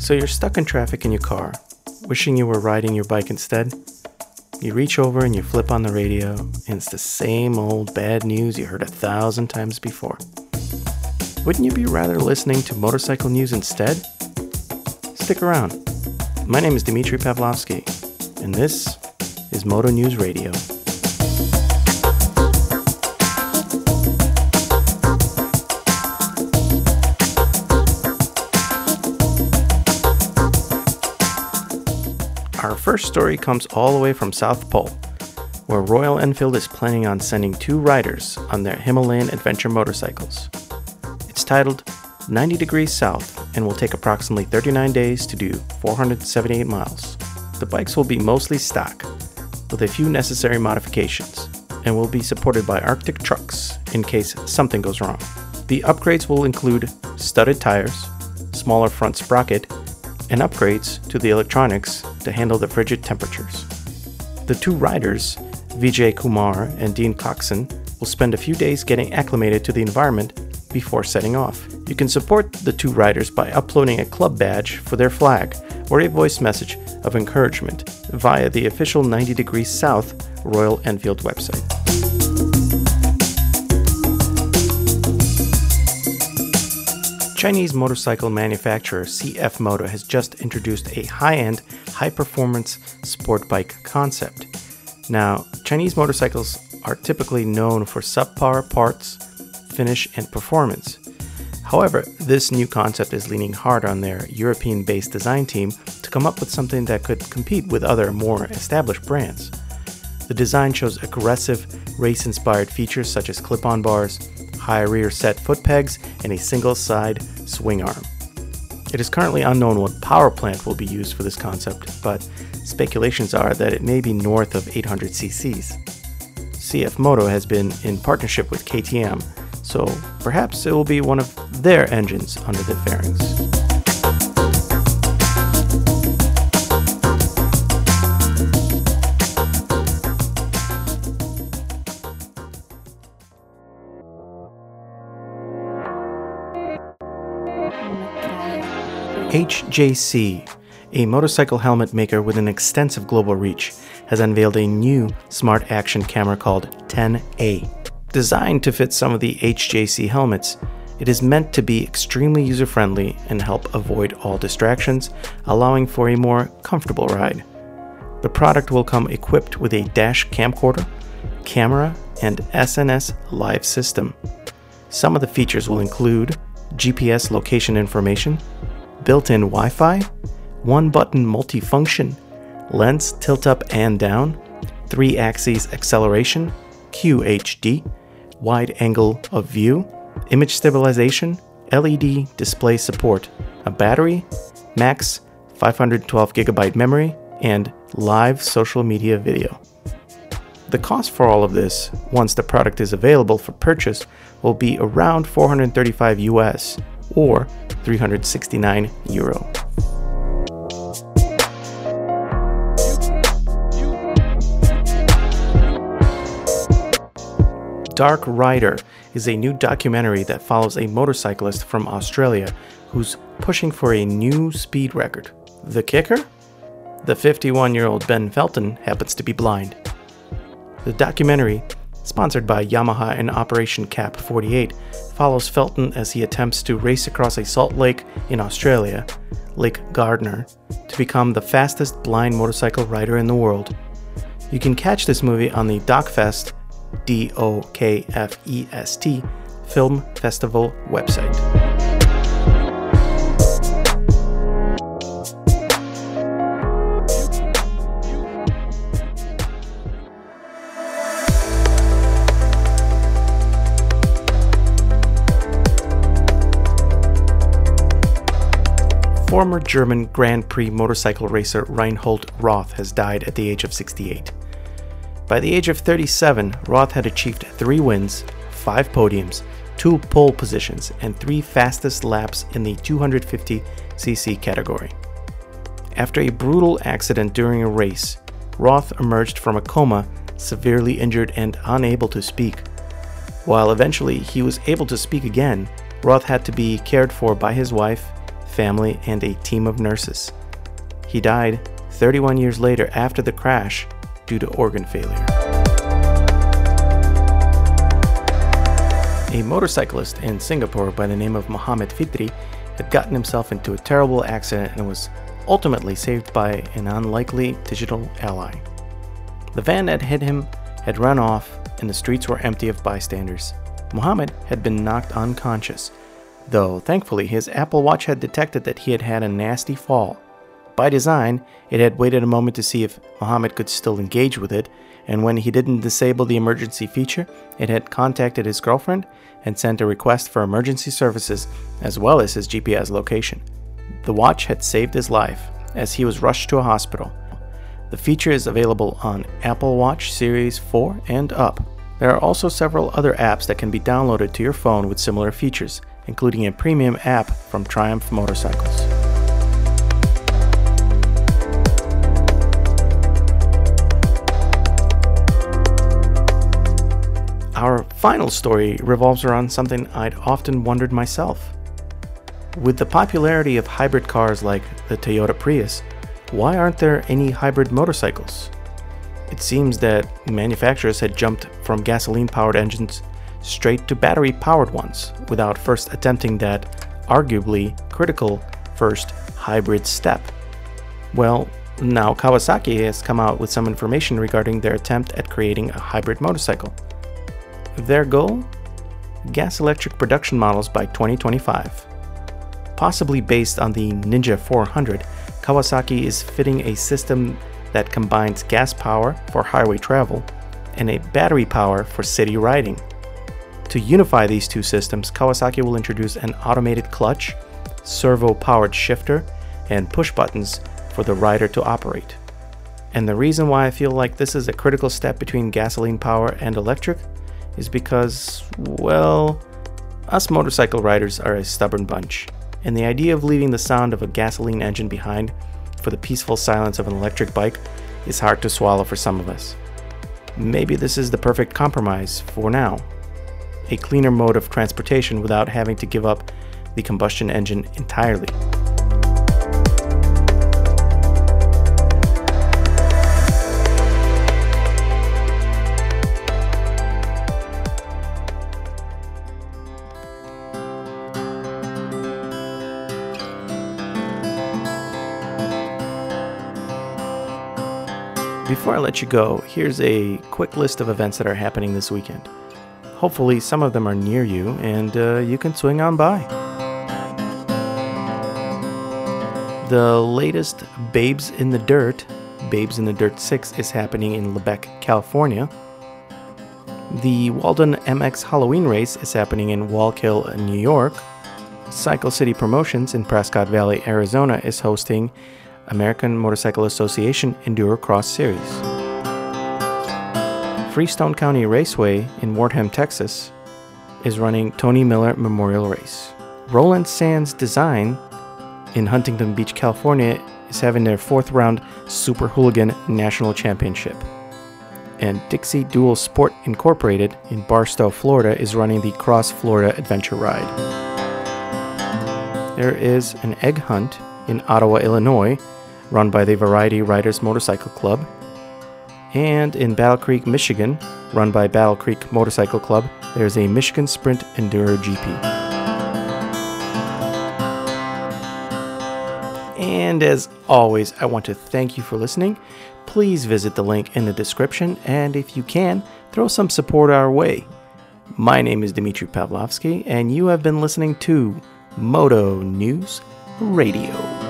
So you're stuck in traffic in your car, wishing you were riding your bike instead? You reach over and you flip on the radio, and it's the same old bad news you heard a thousand times before. Wouldn't you be rather listening to motorcycle news instead? Stick around. My name is Dmitry Pavlovsky, and this is Moto News Radio. First story comes all the way from South Pole, where Royal Enfield is planning on sending two riders on their Himalayan adventure motorcycles. It's titled 90 Degrees South and will take approximately 39 days to do 478 miles. The bikes will be mostly stock, with a few necessary modifications, and will be supported by Arctic trucks in case something goes wrong. The upgrades will include studded tires, smaller front sprocket, and upgrades to the electronics to handle the frigid temperatures. The two riders, Vijay Kumar and Dean Coxson, will spend a few days getting acclimated to the environment before setting off. You can support the two riders by uploading a club badge for their flag or a voice message of encouragement via the official 90 Degrees South Royal Enfield website. Chinese motorcycle manufacturer CF Moto has just introduced a high end, high performance sport bike concept. Now, Chinese motorcycles are typically known for subpar parts, finish, and performance. However, this new concept is leaning hard on their European based design team to come up with something that could compete with other more established brands. The design shows aggressive, race inspired features such as clip on bars, high rear set foot pegs, and a single side swing arm. It is currently unknown what power plant will be used for this concept, but speculations are that it may be north of 800 cc's. CF Moto has been in partnership with KTM, so perhaps it will be one of their engines under the fairings. HJC, a motorcycle helmet maker with an extensive global reach, has unveiled a new smart action camera called 10A. Designed to fit some of the HJC helmets, it is meant to be extremely user friendly and help avoid all distractions, allowing for a more comfortable ride. The product will come equipped with a dash camcorder, camera, and SNS live system. Some of the features will include GPS location information, built in Wi Fi, one button multifunction, lens tilt up and down, 3 axes acceleration, QHD, wide angle of view, image stabilization, LED display support, a battery, max 512GB memory, and live social media video. The cost for all of this, once the product is available for purchase, will be around 435 US or 369 euro. Dark Rider is a new documentary that follows a motorcyclist from Australia who's pushing for a new speed record. The kicker? The 51 year old Ben Felten happens to be blind. The documentary, sponsored by Yamaha and Operation Cap 48, follows Felten as he attempts to race across a salt lake in Australia, Lake Gairdner, to become the fastest blind motorcycle rider in the world. You can catch this movie on the DocFest, D O K F E S T, Film Festival website. Former German Grand Prix motorcycle racer Reinhold Roth has died at the age of 68. By the age of 37, Roth had achieved three wins, five podiums, two pole positions, and three fastest laps in the 250cc category. After a brutal accident during a race, Roth emerged from a coma, severely injured and unable to speak. While eventually he was able to speak again, Roth had to be cared for by his wife, family and a team of nurses. He died 31 years later after the crash due to organ failure. A motorcyclist in Singapore by the name of Mohammed Fitri had gotten himself into a terrible accident and was ultimately saved by an unlikely digital ally. The van that hit him had run off and the streets were empty of bystanders. Mohammed had been knocked unconscious, though thankfully his Apple Watch had detected that he had had a nasty fall. By design, it had waited a moment to see if Mohammed could still engage with it, and when he didn't disable the emergency feature, it had contacted his girlfriend and sent a request for emergency services as well as his GPS location. The watch had saved his life as he was rushed to a hospital. The feature is available on Apple Watch Series 4 and up. There are also several other apps that can be downloaded to your phone with similar features, including a premium app from Triumph Motorcycles. Our final story revolves around something I'd often wondered myself. With the popularity of hybrid cars like the Toyota Prius, why aren't there any hybrid motorcycles? It seems that manufacturers had jumped from gasoline powered engines straight to battery powered ones without first attempting that arguably critical first hybrid step. Well, now Kawasaki has come out with some information regarding their attempt at creating a hybrid motorcycle. Their goal? Gas electric production models by 2025. Possibly based on the Ninja 400, Kawasaki is fitting a system that combines gas power for highway travel and a battery power for city riding. To unify these two systems, Kawasaki will introduce an automated clutch, servo powered shifter, and push buttons for the rider to operate. And the reason why I feel like this is a critical step between gasoline power and electric is because, well, us motorcycle riders are a stubborn bunch, and the idea of leaving the sound of a gasoline engine behind for the peaceful silence of an electric bike is hard to swallow for some of us. Maybe this is the perfect compromise for now. A cleaner mode of transportation without having to give up the combustion engine entirely. Before I let you go, here's a quick list of events that are happening this weekend. Hopefully, some of them are near you and uh, you can swing on by. The latest Babes in the Dirt, Babes in the Dirt 6, is happening in Lebec, California. The Walden MX Halloween race is happening in Wallkill, New York. Cycle City Promotions in Prescott Valley, Arizona is hosting American Motorcycle Association Enduro Cross Series. Freestone County Raceway in Wortham, Texas is running Tony Miller Memorial Race. Roland Sands Design in Huntington Beach, California is having their fourth round Super Hooligan National Championship. And Dixie Dual Sport Incorporated in Barstow, Florida is running the Cross Florida Adventure Ride. There is an egg hunt in Ottawa, Illinois run by the Variety Riders Motorcycle Club, and in Battle Creek, Michigan, run by Battle Creek Motorcycle Club, there's a Michigan Sprint Enduro GP. And as always, I want to thank you for listening. Please visit the link in the description, and if you can, throw some support our way. My name is Dmitry Pavlovsky, and you have been listening to Moto News Radio.